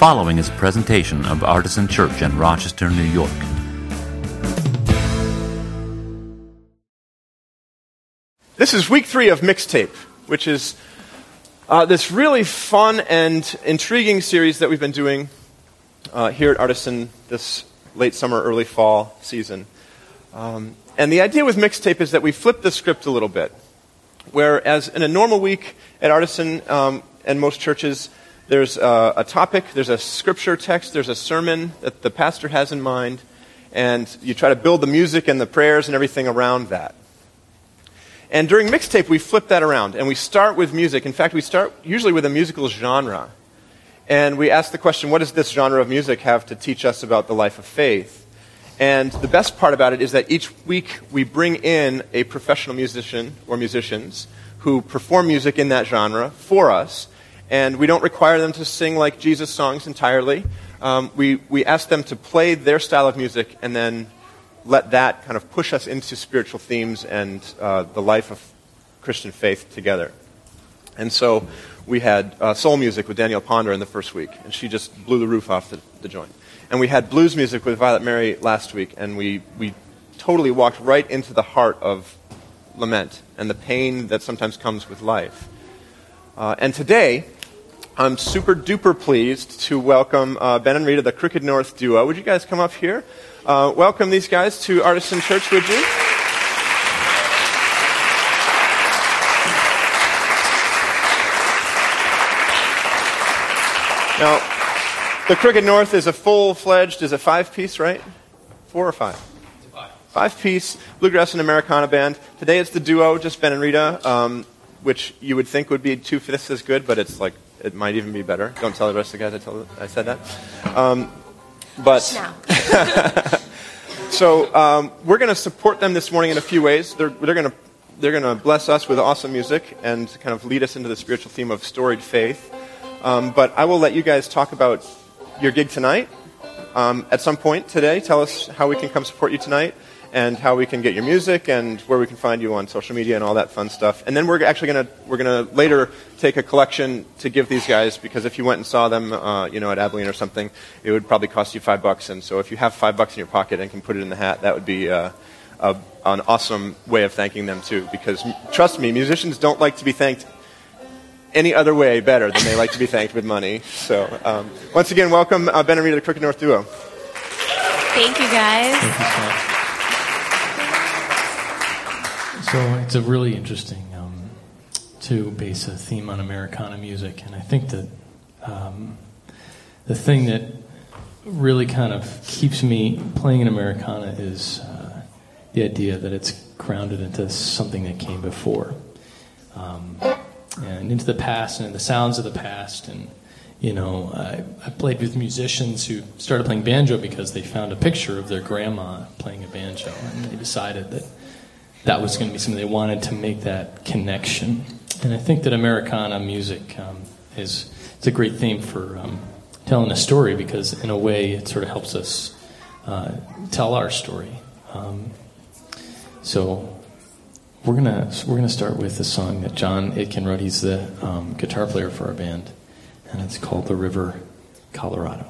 following is a presentation of Artisan Church in Rochester, New York. This is week three of Mixtape, which is uh, this really fun and intriguing series that we've been doing uh, here at Artisan this late summer, early fall season. Um, and the idea with Mixtape is that we flip the script a little bit. Whereas in a normal week at Artisan um, and most churches, there's a, a topic, there's a scripture text, there's a sermon that the pastor has in mind, and you try to build the music and the prayers and everything around that. And during mixtape, we flip that around and we start with music. In fact, we start usually with a musical genre. And we ask the question what does this genre of music have to teach us about the life of faith? And the best part about it is that each week we bring in a professional musician or musicians who perform music in that genre for us and we don't require them to sing like Jesus songs entirely. Um, we, we ask them to play their style of music and then let that kind of push us into spiritual themes and uh, the life of Christian faith together. And so we had uh, soul music with Danielle Ponder in the first week, and she just blew the roof off the, the joint. And we had blues music with Violet Mary last week, and we, we totally walked right into the heart of lament and the pain that sometimes comes with life. Uh, and today, I'm super duper pleased to welcome uh, Ben and Rita, the Crooked North duo. Would you guys come up here? Uh, welcome these guys to Artisan Church, would you? Now, the Crooked North is a full fledged, is a five piece, right? Four or five? Five. Five piece bluegrass and Americana band. Today it's the duo, just Ben and Rita, um, which you would think would be two fifths as good, but it's like it might even be better. Don't tell the rest of the guys I, told, I said that. Um, but so um, we're going to support them this morning in a few ways. They're, they're going to they're going to bless us with awesome music and kind of lead us into the spiritual theme of storied faith. Um, but I will let you guys talk about your gig tonight um, at some point today. Tell us how we can come support you tonight and how we can get your music and where we can find you on social media and all that fun stuff. And then we're actually going to we're going to later take a collection to give these guys because if you went and saw them, uh, you know, at Abilene or something, it would probably cost you five bucks. And so if you have five bucks in your pocket and can put it in the hat, that would be uh, a, an awesome way of thanking them too. Because trust me, musicians don't like to be thanked any other way better than they like to be thanked with money. So um, once again, welcome uh, Ben and Rita, the Crooked North Duo. Thank you, guys. Thank you, so it's a really interesting um, to base a theme on Americana music, and I think that um, the thing that really kind of keeps me playing in Americana is uh, the idea that it's grounded into something that came before, um, and into the past and the sounds of the past. And you know, I, I played with musicians who started playing banjo because they found a picture of their grandma playing a banjo, and they decided that that was going to be something they wanted to make that connection. And I think that Americana music um, is it's a great theme for um, telling a story because, in a way, it sort of helps us uh, tell our story. Um, so we're gonna we're gonna start with a song that John Itkin wrote. He's the um, guitar player for our band, and it's called "The River, Colorado."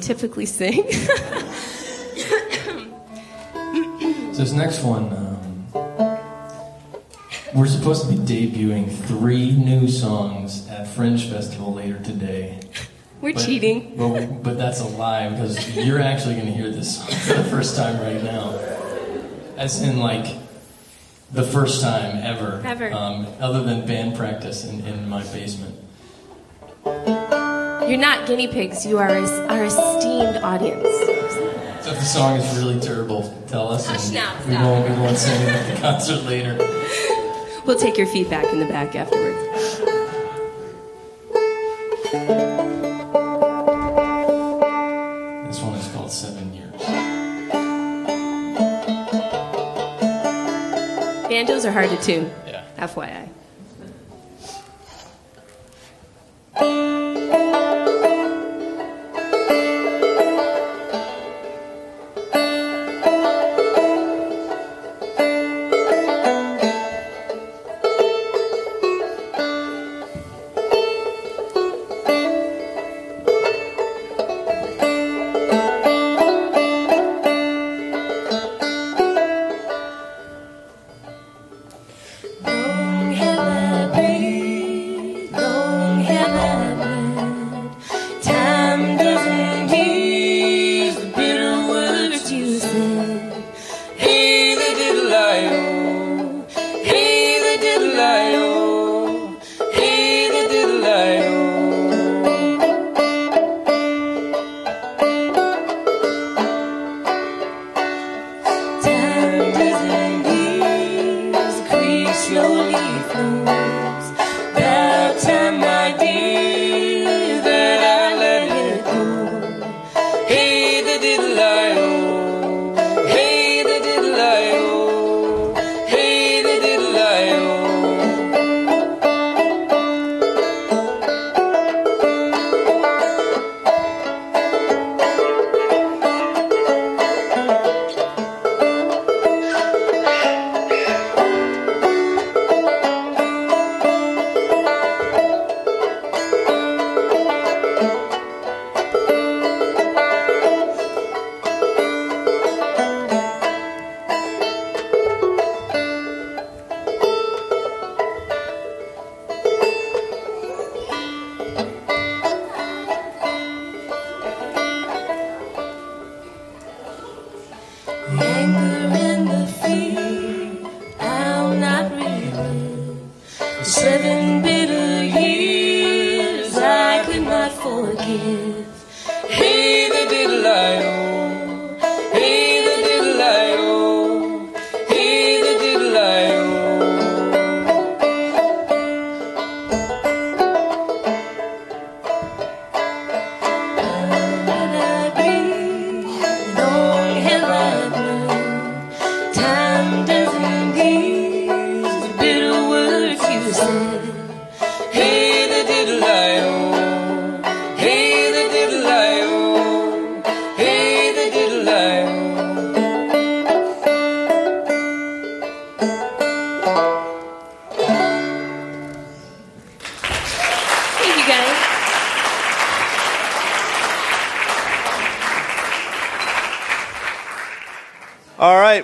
typically sing. this next one, um, we're supposed to be debuting three new songs at Fringe Festival later today. We're but, cheating. But, but that's a lie because you're actually going to hear this song for the first time right now. As in, like, the first time ever. Ever. Um, other than band practice in, in my basement. You're not guinea pigs, you are a, are a audience. So if the song is really terrible, tell us, and we won't we won't sing it at the concert later. We'll take your feedback in the back afterwards. Banjos are hard to tune. Yeah. FYI.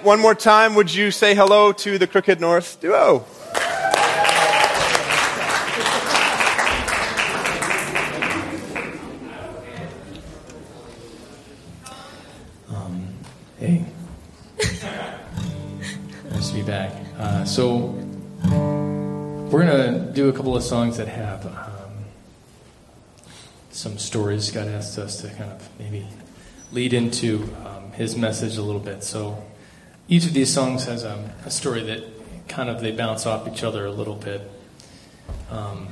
One more time. Would you say hello to the Crooked North duo? Hey. nice to be back. Uh, so, we're going to do a couple of songs that have um, some stories. God asked us to kind of maybe lead into um, his message a little bit. So, each of these songs has um, a story that kind of they bounce off each other a little bit. Um,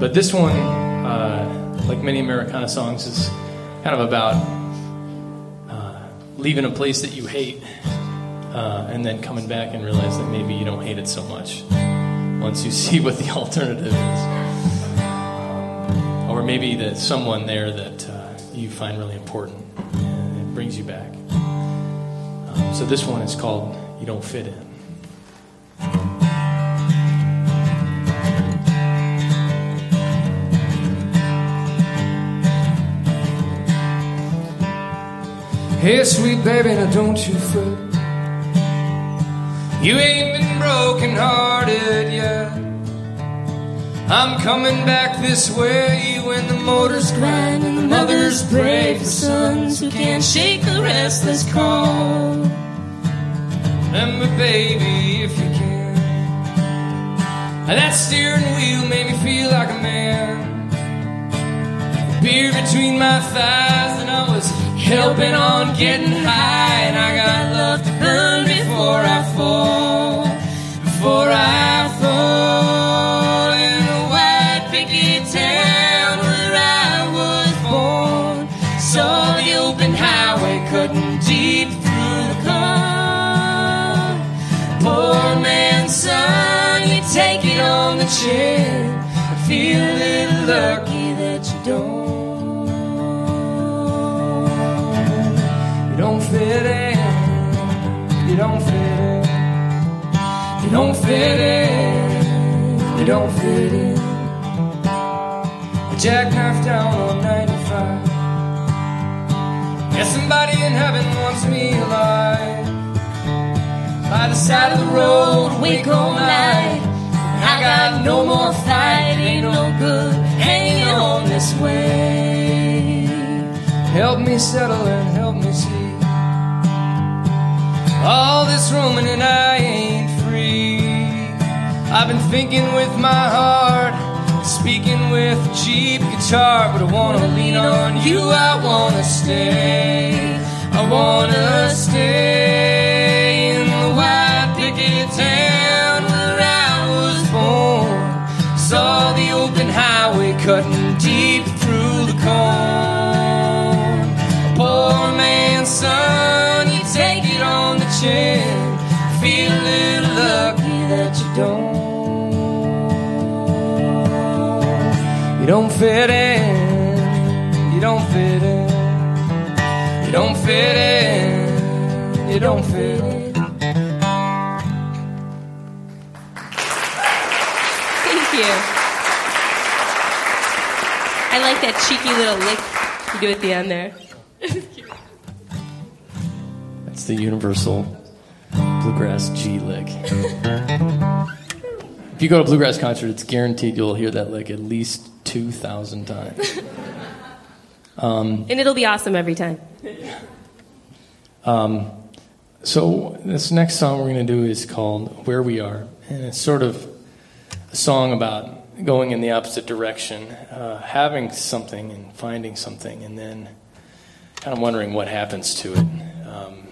but this one, uh, like many Americana songs, is kind of about uh, leaving a place that you hate uh, and then coming back and realize that maybe you don't hate it so much once you see what the alternative is. Or maybe that someone there that uh, you find really important and it brings you back. So this one is called You Don't Fit In. Hey, sweet baby, now don't you fret. You ain't been broken hearted yet. I'm coming back this way when the motor's grind and the mothers pray for sons who can't shake the restless call. Remember, baby, if you can. That steering wheel made me feel like a man. Beer between my thighs, and I was helping on getting high. And I got love to burn before I fall. Before I fall take it on the chin. I feel a little lucky that you don't. You don't fit in. You don't fit in. You don't fit in. You don't fit in. Jackknife down on 95. Yeah, somebody in heaven wants me alive. By the side of the road, wake all night. I got no more fight, ain't no good hanging on this way. Help me settle and help me see. All this roaming and I ain't free. I've been thinking with my heart, speaking with a cheap guitar, but I wanna lean on you. I wanna stay. I wanna stay in the white picket town open highway cutting deep through the corn. Poor man's son, you take it on the chin. Feel a little lucky that you don't. You don't fit in. You don't fit in. You don't fit in. You don't fit in. That cheeky little lick you do at the end there. That's the universal bluegrass G lick. if you go to a bluegrass concert, it's guaranteed you'll hear that lick at least 2,000 times. Um, and it'll be awesome every time. Um, so, this next song we're going to do is called Where We Are. And it's sort of a song about going in the opposite direction, uh, having something and finding something, and then kind of wondering what happens to it. Um,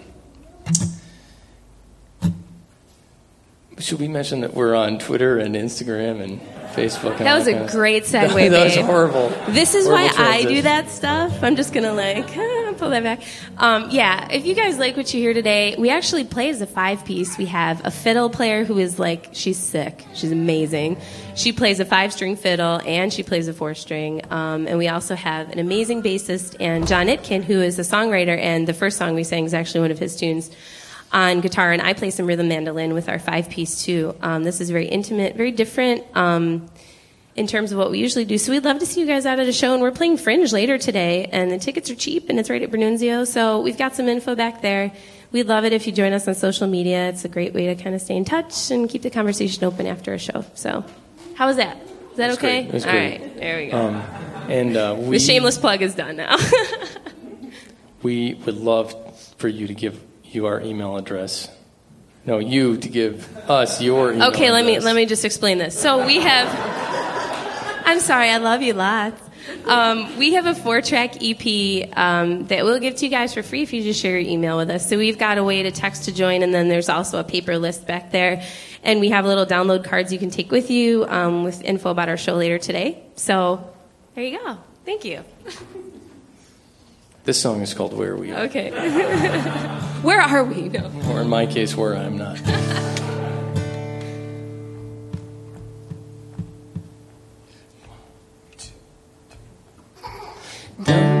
should we mention that we're on Twitter and Instagram and Facebook? And That was a great segue, that, that was horrible. This is Horrible why I do that stuff. I'm just gonna like pull that back. Um, yeah, if you guys like what you hear today, we actually play as a five piece. We have a fiddle player who is like she's sick. She's amazing. She plays a five string fiddle and she plays a four string. Um, and we also have an amazing bassist and John Itkin who is a songwriter. And the first song we sang is actually one of his tunes on guitar, and I play some rhythm mandolin with our five piece too. Um, this is very intimate, very different. Um, in terms of what we usually do. So we'd love to see you guys out at a show, and we're playing Fringe later today, and the tickets are cheap, and it's right at Bernunzio. So we've got some info back there. We'd love it if you join us on social media. It's a great way to kind of stay in touch and keep the conversation open after a show. So, how was that? Is that That's okay? great. All great. right, there we go. Um, and uh, we, the shameless plug is done now. we would love for you to give you our email address. No, you to give us your email okay, let me let me just explain this. So we have. I'm sorry, I love you lots. Um, we have a four track EP um, that we'll give to you guys for free if you just share your email with us. So we've got a way to text to join, and then there's also a paper list back there. And we have little download cards you can take with you um, with info about our show later today. So there you go. Thank you. This song is called Where We Are. Okay. Where are we? No. Or in my case, Where I'm Not. I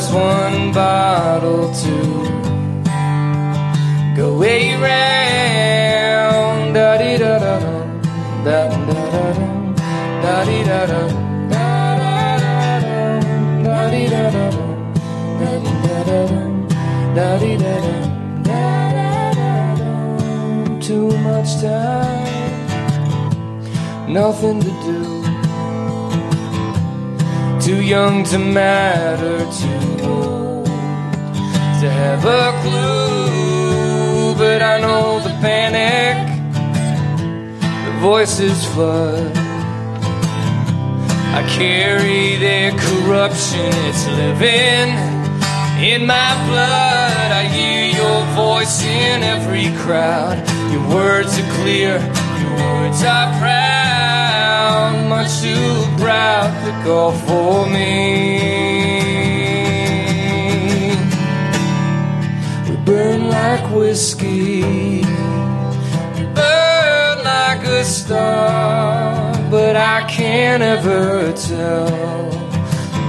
Just one bottle to go. Da dee da da da, da da da da, da dee da da, da da da da, da da da da. Too much time, nothing to do. Too young to matter, too old to have a clue. But I know the panic, the voices flood. I carry their corruption, it's living in my blood. I hear your voice in every crowd. Your words are clear, your words are proud. Much too proud to call for me. We burn like whiskey, we burn like a star, but I can't ever tell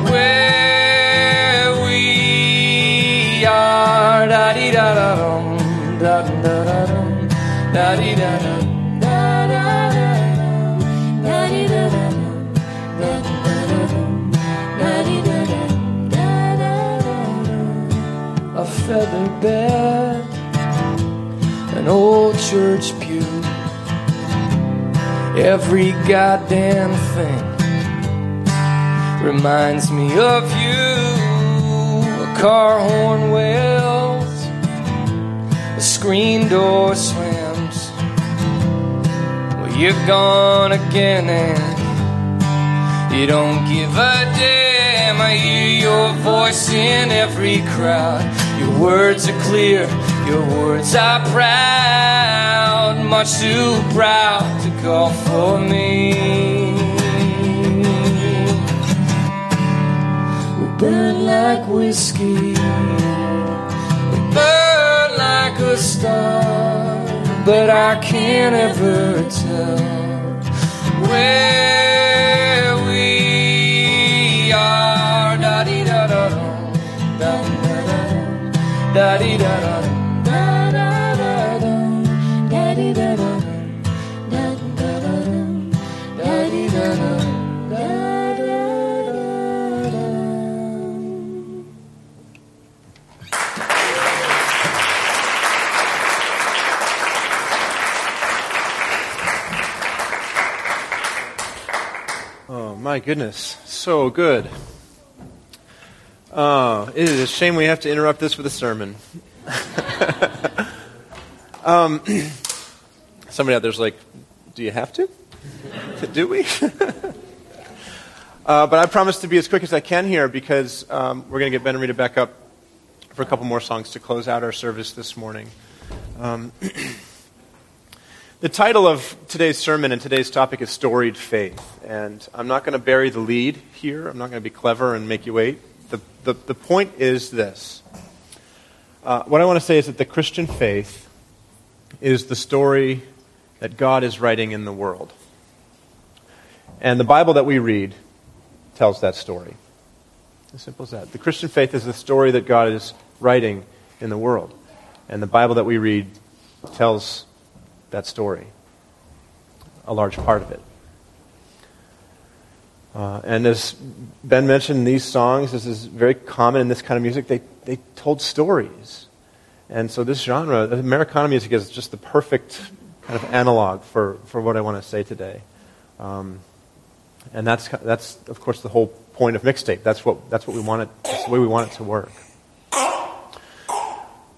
where we are. Da dee da da dum, da da da dum, da dee da. da feather bed, an old church pew, every goddamn thing reminds me of you. A car horn wails, a screen door slams. Well, you're gone again, and you don't give a damn. I hear your voice in every crowd. Your words are clear, your words are proud, much too proud to call for me. We burn like whiskey, we burn like a star, but I can't ever tell where my goodness. So good. Oh, it is a shame we have to interrupt this with a sermon. um, somebody out there's like, do you have to? Do we? uh, but I promise to be as quick as I can here because um, we're going to get Ben and Rita back up for a couple more songs to close out our service this morning. Um, the title of today's sermon and today's topic is Storied Faith. And I'm not going to bury the lead here. I'm not going to be clever and make you wait. The, the, the point is this. Uh, what I want to say is that the Christian faith is the story that God is writing in the world. And the Bible that we read tells that story. As simple as that. The Christian faith is the story that God is writing in the world. And the Bible that we read tells that story, a large part of it. Uh, and as Ben mentioned, these songs, this is very common in this kind of music, they, they told stories. And so this genre, Americana music, is just the perfect kind of analog for, for what I want to say today. Um, and that's, that's, of course, the whole point of mixtape. That's what, that's what we want it, that's the way we want it to work.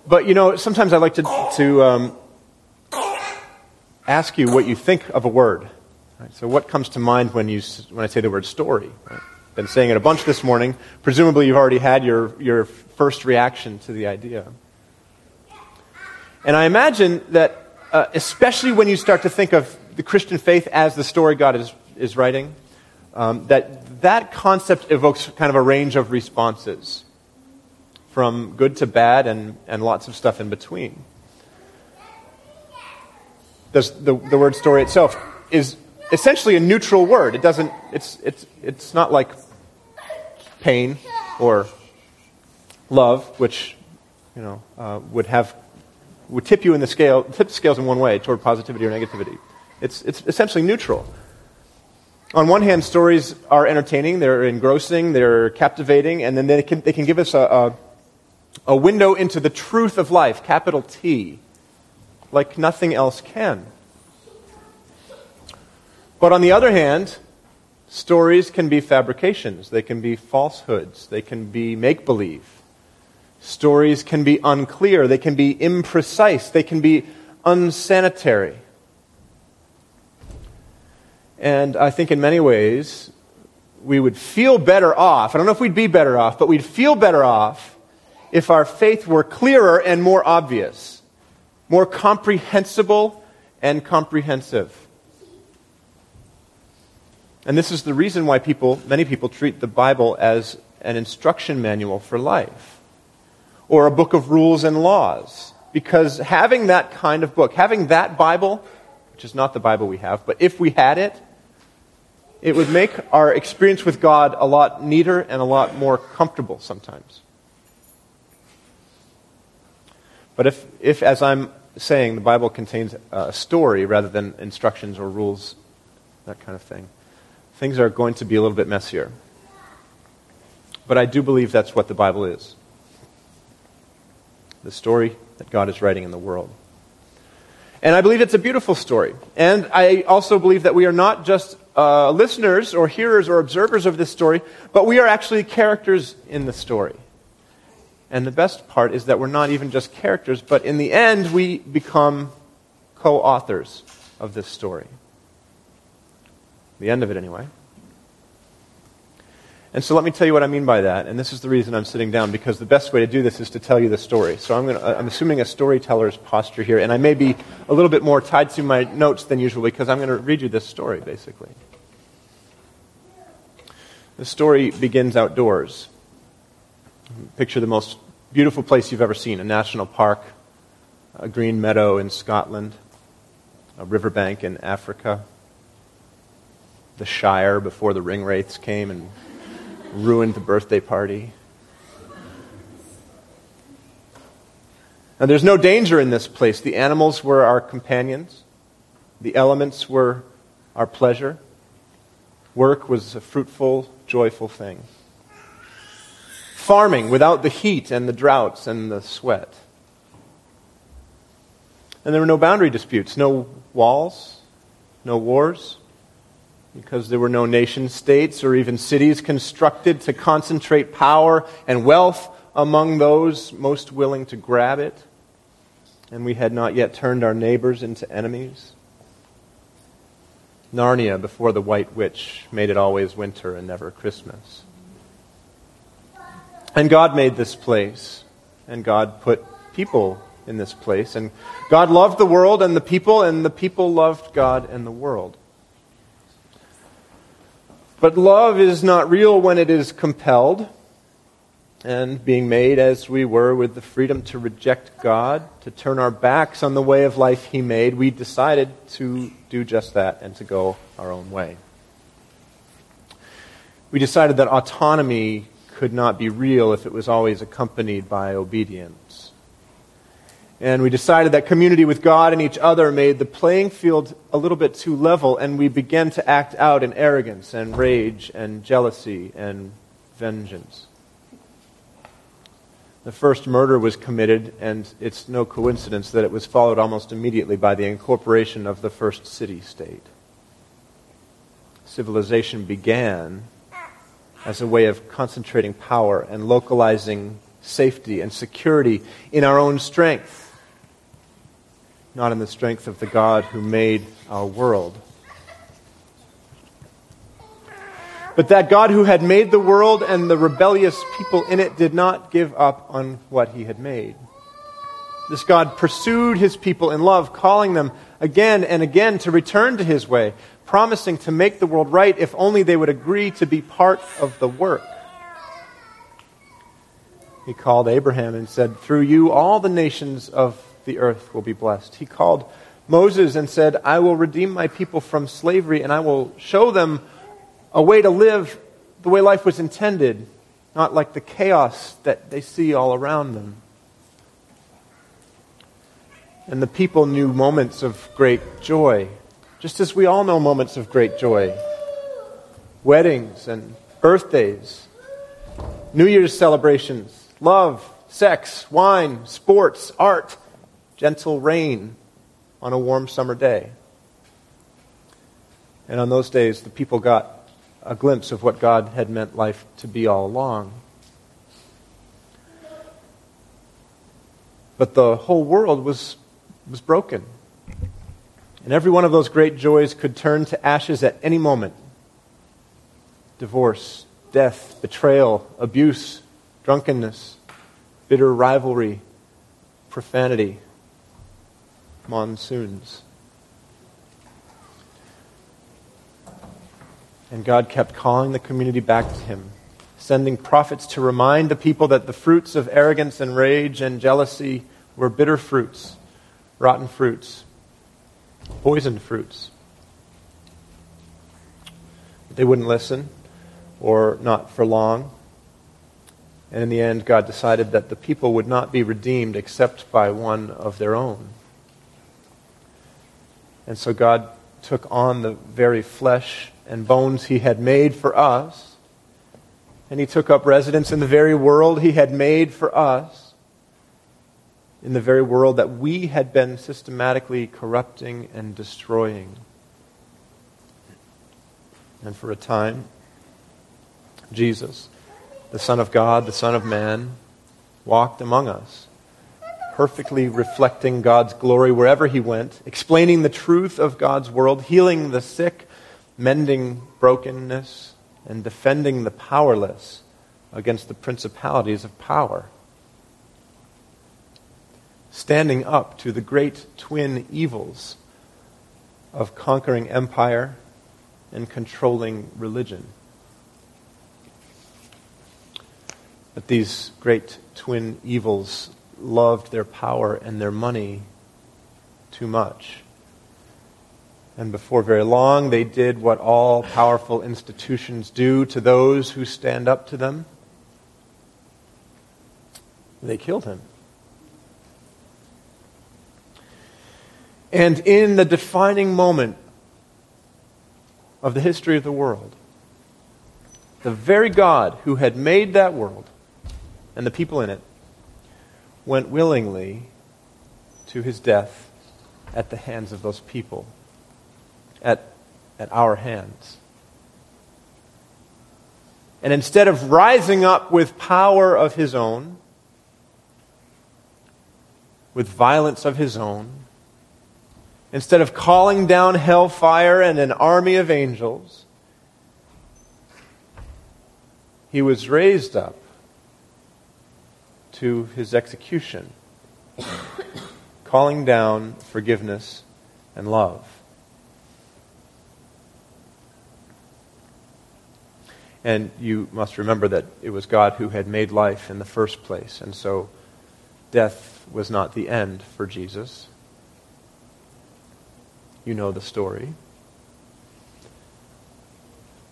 But, you know, sometimes I like to, to um, ask you what you think of a word. Right? So, what comes to mind when, you, when I say the word story? Right? Been saying it a bunch this morning. Presumably, you've already had your, your first reaction to the idea. And I imagine that, uh, especially when you start to think of the Christian faith as the story God is, is writing, um, that that concept evokes kind of a range of responses from good to bad and, and lots of stuff in between. The, the, the word story itself is essentially a neutral word. It doesn't, it's, it's, it's not like pain or love, which, you know, uh, would have, would tip you in the scale, tip the scales in one way toward positivity or negativity. It's, it's essentially neutral. On one hand, stories are entertaining, they're engrossing, they're captivating, and then they can, they can give us a, a, a window into the truth of life, capital T, like nothing else can. But on the other hand, stories can be fabrications, they can be falsehoods, they can be make believe. Stories can be unclear, they can be imprecise, they can be unsanitary. And I think in many ways, we would feel better off. I don't know if we'd be better off, but we'd feel better off if our faith were clearer and more obvious, more comprehensible and comprehensive. And this is the reason why people, many people treat the Bible as an instruction manual for life or a book of rules and laws. Because having that kind of book, having that Bible, which is not the Bible we have, but if we had it, it would make our experience with God a lot neater and a lot more comfortable sometimes. But if, if as I'm saying, the Bible contains a story rather than instructions or rules, that kind of thing, things are going to be a little bit messier. But I do believe that's what the Bible is the story that God is writing in the world. And I believe it's a beautiful story. And I also believe that we are not just uh, listeners or hearers or observers of this story, but we are actually characters in the story. And the best part is that we're not even just characters, but in the end, we become co authors of this story. The end of it, anyway. And so let me tell you what I mean by that. And this is the reason I'm sitting down, because the best way to do this is to tell you the story. So I'm, gonna, uh, I'm assuming a storyteller's posture here. And I may be a little bit more tied to my notes than usual, because I'm going to read you this story, basically. The story begins outdoors. Picture the most beautiful place you've ever seen a national park, a green meadow in Scotland, a riverbank in Africa, the Shire before the ring wraiths came and ruined the birthday party. Now, there's no danger in this place. The animals were our companions, the elements were our pleasure. Work was a fruitful, joyful thing. Farming without the heat and the droughts and the sweat. And there were no boundary disputes, no walls, no wars, because there were no nation states or even cities constructed to concentrate power and wealth among those most willing to grab it, and we had not yet turned our neighbors into enemies. Narnia before the White Witch made it always winter and never Christmas. And God made this place, and God put people in this place. And God loved the world and the people, and the people loved God and the world. But love is not real when it is compelled. And being made as we were with the freedom to reject God, to turn our backs on the way of life He made, we decided to do just that and to go our own way. We decided that autonomy could not be real if it was always accompanied by obedience. And we decided that community with God and each other made the playing field a little bit too level, and we began to act out in arrogance and rage and jealousy and vengeance. The first murder was committed, and it's no coincidence that it was followed almost immediately by the incorporation of the first city state. Civilization began as a way of concentrating power and localizing safety and security in our own strength, not in the strength of the God who made our world. But that God who had made the world and the rebellious people in it did not give up on what he had made. This God pursued his people in love, calling them again and again to return to his way, promising to make the world right if only they would agree to be part of the work. He called Abraham and said, Through you, all the nations of the earth will be blessed. He called Moses and said, I will redeem my people from slavery and I will show them a way to live the way life was intended, not like the chaos that they see all around them. And the people knew moments of great joy, just as we all know moments of great joy weddings and birthdays, New Year's celebrations, love, sex, wine, sports, art, gentle rain on a warm summer day. And on those days, the people got a glimpse of what God had meant life to be all along. But the whole world was, was broken. And every one of those great joys could turn to ashes at any moment divorce, death, betrayal, abuse, drunkenness, bitter rivalry, profanity, monsoons. And God kept calling the community back to Him, sending prophets to remind the people that the fruits of arrogance and rage and jealousy were bitter fruits, rotten fruits, poisoned fruits. They wouldn't listen, or not for long. And in the end, God decided that the people would not be redeemed except by one of their own. And so God took on the very flesh and bones he had made for us. And he took up residence in the very world he had made for us, in the very world that we had been systematically corrupting and destroying. And for a time, Jesus, the Son of God, the Son of Man, walked among us, perfectly reflecting God's glory wherever he went, explaining the truth of God's world, healing the sick mending brokenness, and defending the powerless against the principalities of power. Standing up to the great twin evils of conquering empire and controlling religion. But these great twin evils loved their power and their money too much. And before very long, they did what all powerful institutions do to those who stand up to them. They killed him. And in the defining moment of the history of the world, the very God who had made that world and the people in it went willingly to his death at the hands of those people at, at our hands. And instead of rising up with power of his own, with violence of his own, instead of calling down hellfire and an army of angels, he was raised up to his execution, calling down forgiveness and love. And you must remember that it was God who had made life in the first place. And so death was not the end for Jesus. You know the story.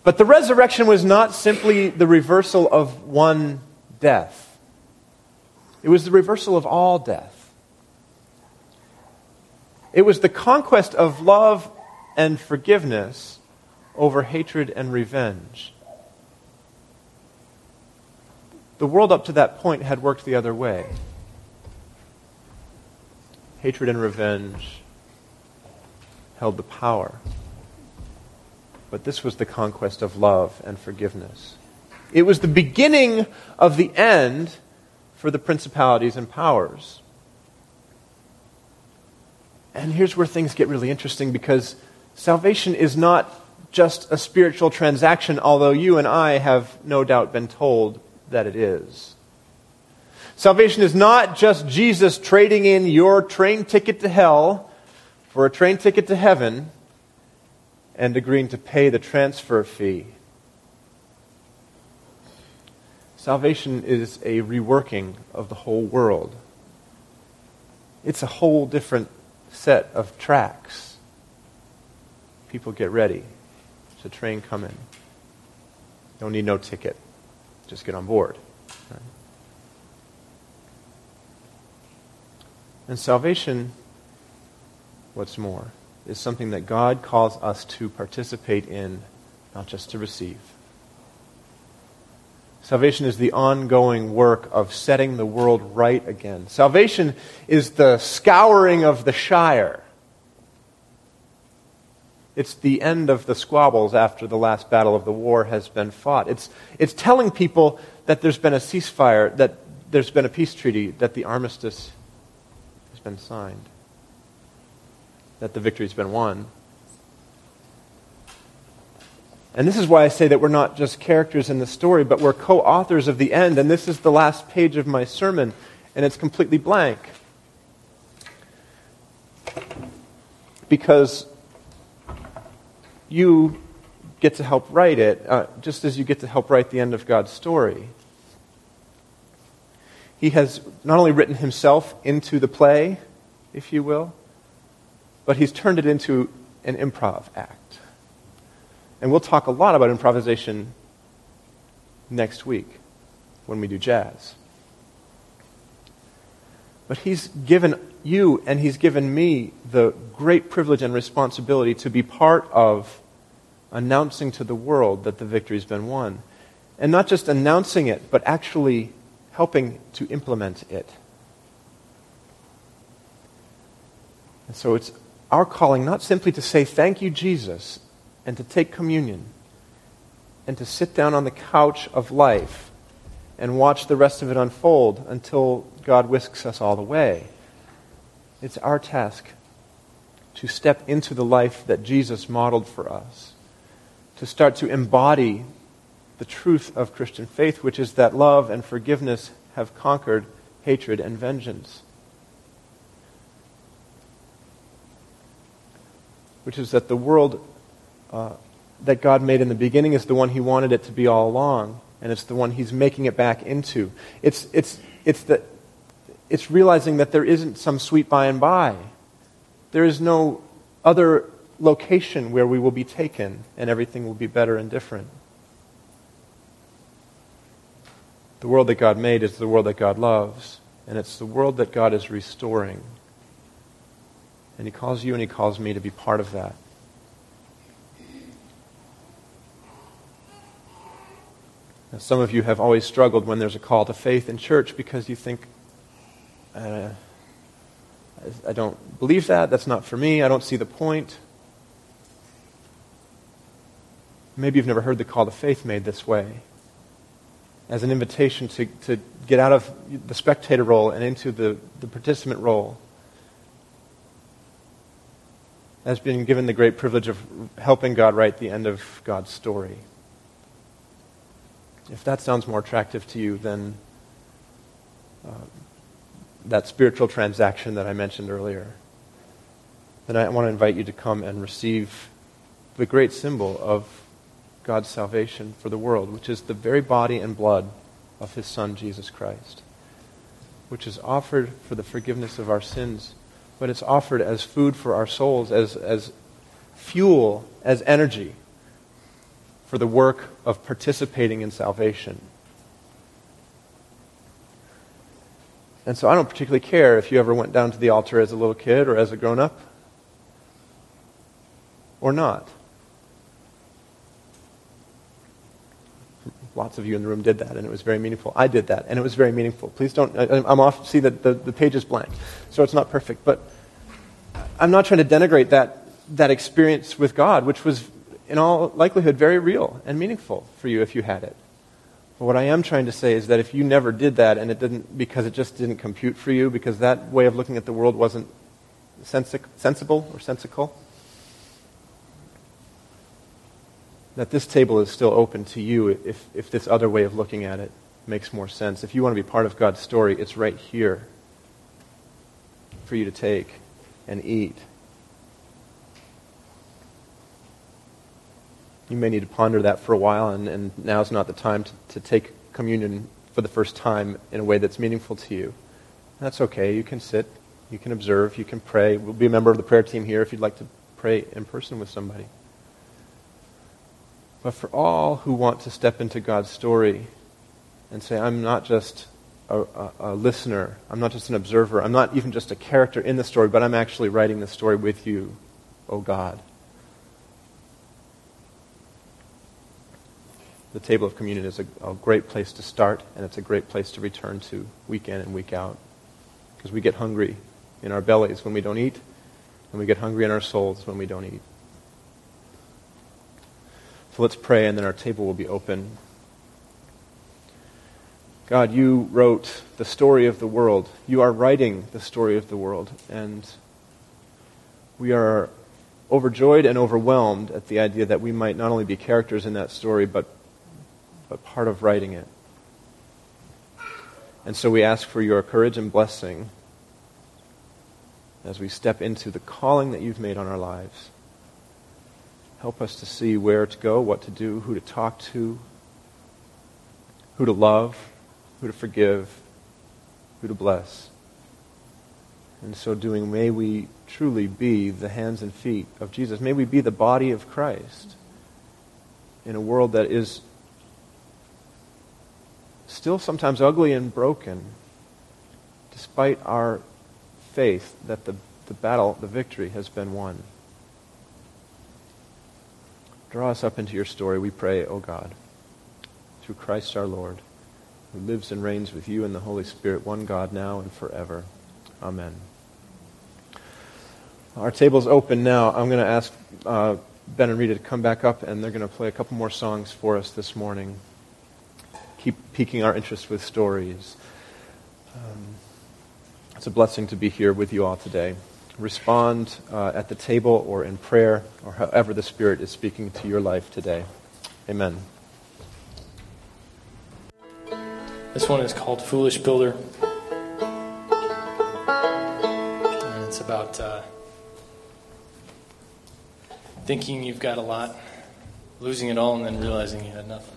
But the resurrection was not simply the reversal of one death, it was the reversal of all death. It was the conquest of love and forgiveness over hatred and revenge. The world up to that point had worked the other way. Hatred and revenge held the power. But this was the conquest of love and forgiveness. It was the beginning of the end for the principalities and powers. And here's where things get really interesting because salvation is not just a spiritual transaction, although you and I have no doubt been told that it is. Salvation is not just Jesus trading in your train ticket to hell for a train ticket to heaven and agreeing to pay the transfer fee. Salvation is a reworking of the whole world. It's a whole different set of tracks. People get ready. It's a train coming. Don't need no ticket. Just get on board. Right? And salvation, what's more, is something that God calls us to participate in, not just to receive. Salvation is the ongoing work of setting the world right again. Salvation is the scouring of the Shire. It's the end of the squabbles after the last battle of the war has been fought. It's, it's telling people that there's been a ceasefire, that there's been a peace treaty, that the armistice has been signed, that the victory's been won. And this is why I say that we're not just characters in the story, but we're co authors of the end. And this is the last page of my sermon, and it's completely blank. Because you get to help write it, uh, just as you get to help write the end of God's story. He has not only written himself into the play, if you will, but he's turned it into an improv act. And we'll talk a lot about improvisation next week when we do jazz. But he's given you and he's given me the great privilege and responsibility to be part of announcing to the world that the victory's been won. And not just announcing it, but actually helping to implement it. And so it's our calling not simply to say, Thank you, Jesus, and to take communion, and to sit down on the couch of life and watch the rest of it unfold until God whisks us all away. It's our task to step into the life that Jesus modeled for us to start to embody the truth of Christian faith, which is that love and forgiveness have conquered hatred and vengeance. Which is that the world uh, that God made in the beginning is the one He wanted it to be all along, and it's the one He's making it back into. It's, it's, it's, the, it's realizing that there isn't some sweet by and by. There is no other location where we will be taken and everything will be better and different. The world that God made is the world that God loves, and it's the world that God is restoring. And He calls you and He calls me to be part of that. Now, some of you have always struggled when there's a call to faith in church because you think, uh, I don't believe that. That's not for me. I don't see the point. Maybe you've never heard the call to faith made this way. as an invitation to, to get out of the spectator role and into the, the participant role, as been given the great privilege of helping God write the end of God's story. If that sounds more attractive to you than uh, that spiritual transaction that I mentioned earlier, then I want to invite you to come and receive the great symbol of God's salvation for the world, which is the very body and blood of his Son, Jesus Christ, which is offered for the forgiveness of our sins, but it's offered as food for our souls, as, as fuel, as energy for the work of participating in salvation. And so I don't particularly care if you ever went down to the altar as a little kid or as a grown up or not. Lots of you in the room did that, and it was very meaningful. I did that, and it was very meaningful. Please don't, I, I'm off, see that the, the page is blank, so it's not perfect. But I'm not trying to denigrate that, that experience with God, which was, in all likelihood, very real and meaningful for you if you had it. But what I am trying to say is that if you never did that, and it didn't, because it just didn't compute for you, because that way of looking at the world wasn't sensic, sensible or sensical, that this table is still open to you if, if this other way of looking at it makes more sense. If you want to be part of God's story, it's right here for you to take and eat. You may need to ponder that for a while, and, and now's not the time to, to take communion for the first time in a way that's meaningful to you. That's okay. You can sit, you can observe, you can pray. We'll be a member of the prayer team here if you'd like to pray in person with somebody but for all who want to step into God's story and say, I'm not just a, a, listener, I'm not just an observer, I'm not even just a character in the story, but I'm actually writing the story with you, O God. The table of communion is a, a great place to start, and it's a great place to return to week in and week out. Because we get hungry in our bellies when we don't eat, and we get hungry in our souls when we don't eat. So let's pray, and then our table will be open. God, you wrote the story of the world. You are writing the story of the world. And we are overjoyed and overwhelmed at the idea that we might not only be characters in that story, but, but part of writing it. And so we ask for your courage and blessing as we step into the calling that you've made on our lives. Help us to see where to go, what to do, who to talk to, who to love, who to forgive, who to bless. In so doing, may we truly be the hands and feet of Jesus. May we be the body of Christ in a world that is still sometimes ugly and broken, despite our faith that the, the battle, the victory, has been won. Draw us up into your story, we pray, O God, through Christ our Lord, who lives and reigns with you in the Holy Spirit, one God, now and forever. Amen. Our table's open now. I'm going to ask uh, Ben and Rita to come back up, and they're going to play a couple more songs for us this morning. Keep piquing our interest with stories. Um, it's a blessing to be here with you all today respond uh, at the table or in prayer or however the Spirit is speaking to your life today. Amen. This one is called Foolish Builder. And it's about uh, thinking you've got a lot, losing it all, and then realizing you had nothing.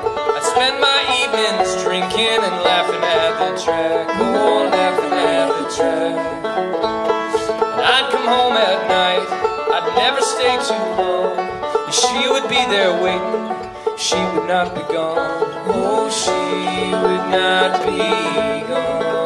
drinking and laughing at the track. Oh, laughing at the track. And I'd come home at night, I'd never stay too long. And she would be there waiting, she would not be gone. Oh, she would not be gone.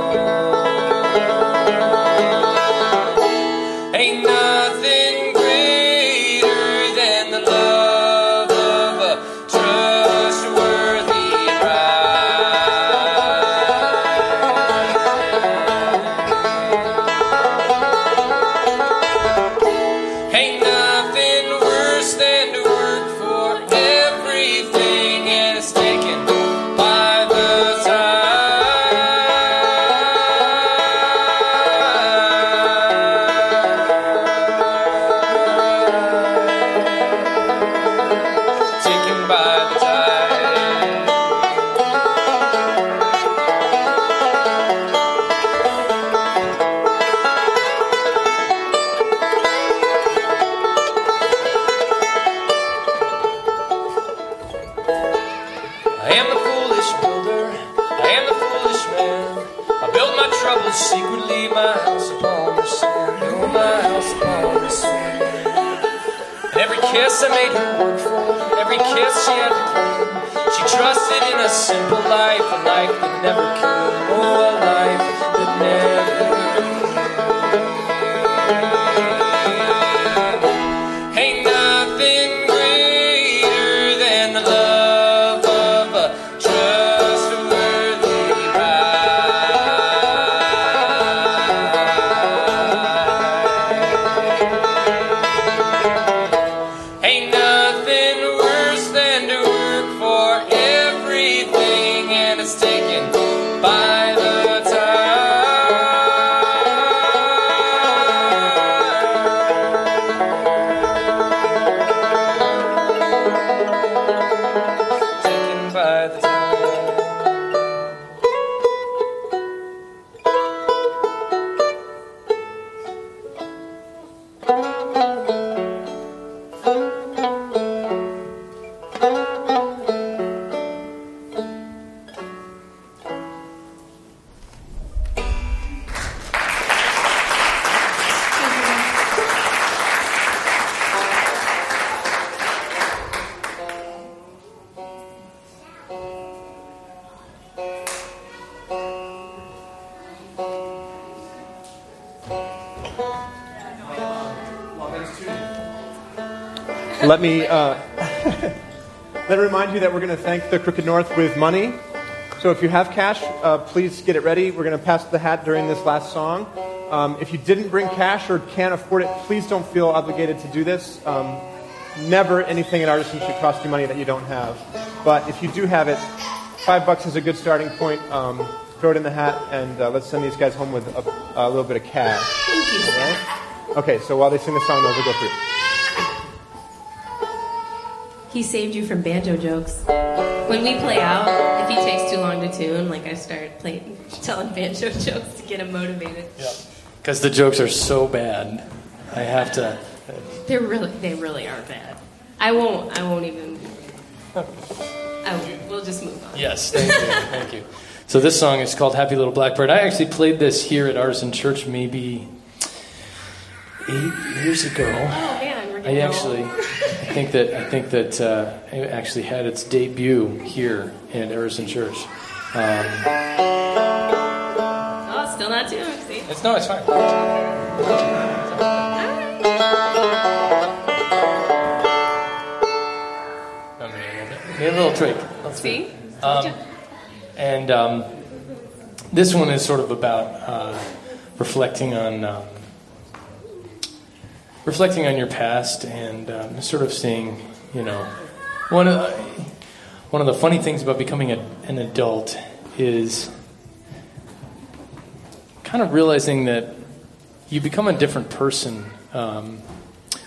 Simple life, a life that never Let me uh, let me remind you that we're going to thank the Crooked North with money. So if you have cash, uh, please get it ready. We're going to pass the hat during this last song. Um, if you didn't bring cash or can't afford it, please don't feel obligated to do this. Um, never anything at Artisan should cost you money that you don't have. But if you do have it, five bucks is a good starting point. Um, throw it in the hat, and uh, let's send these guys home with a, a little bit of cash. Thank you. All right? Okay, so while they sing the song, those will go through. He saved you from banjo jokes. When we play out, if he takes too long to tune, like I start playing, telling banjo jokes to get him motivated. Because the jokes are so bad, I have to. They're really, they really are bad. I won't, I won't even. I won't, we'll just move on. Yes, thank you, thank you. So this song is called "Happy Little Blackbird." I actually played this here at Artisan Church maybe eight years ago. Oh man, we're I actually. I think that I think that uh, it actually had its debut here in Artisan Church. Um, Oh, still not tuned. See. it's no, it's fine. No, maybe a little bit. A little tweak. Let's See. Um, and um, this one is sort of about uh, reflecting on um, reflecting on your past and um, sort of seeing, you know, one of the, one of the funny things about becoming a, an adult is kind of realizing that you become a different person um,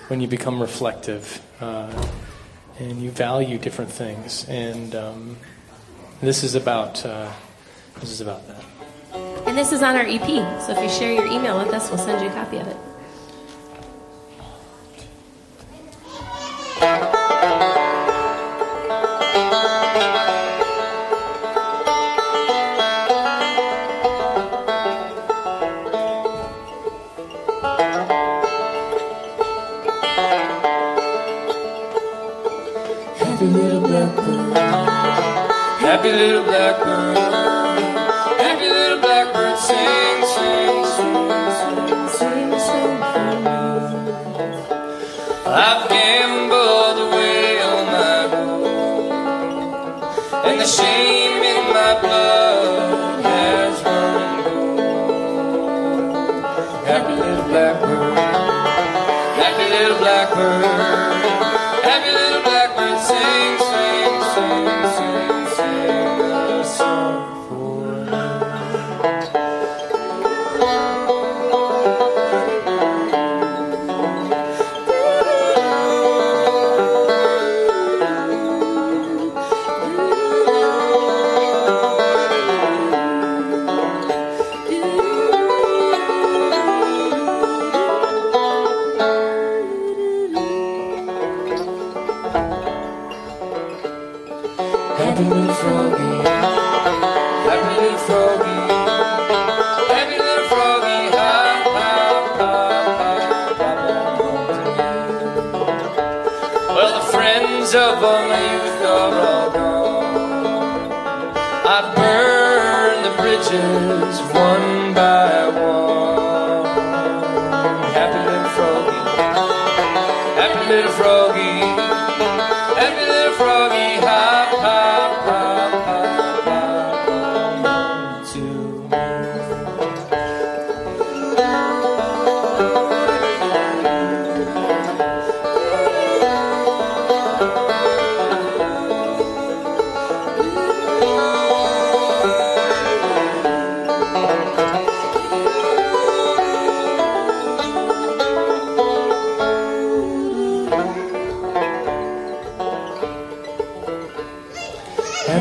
when you become reflective uh, and you value different things and um, this is about uh, this is about that And this is on our EP, so if you share your email with us, we'll send you a copy of it. Happy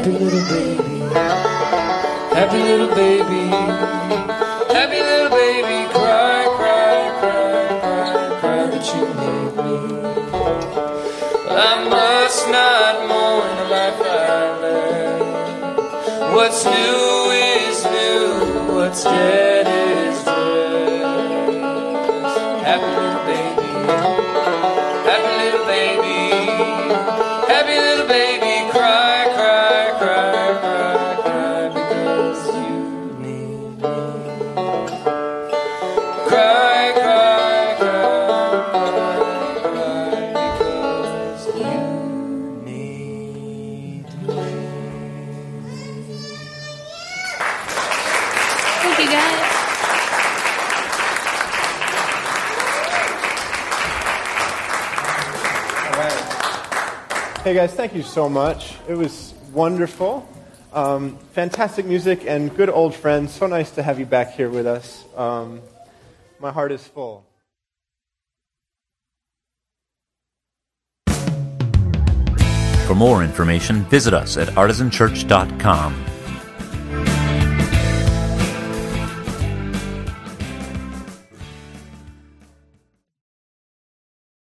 Happy little baby, happy little baby, happy little baby, cry, cry, cry, cry, cry that you need me. I must not mourn the life I led. What's new is new, what's dead guys, thank you so much. It was wonderful. Um, fantastic music and good old friends. So nice to have you back here with us. Um, my heart is full. For more information, visit us at artisanchurch.com.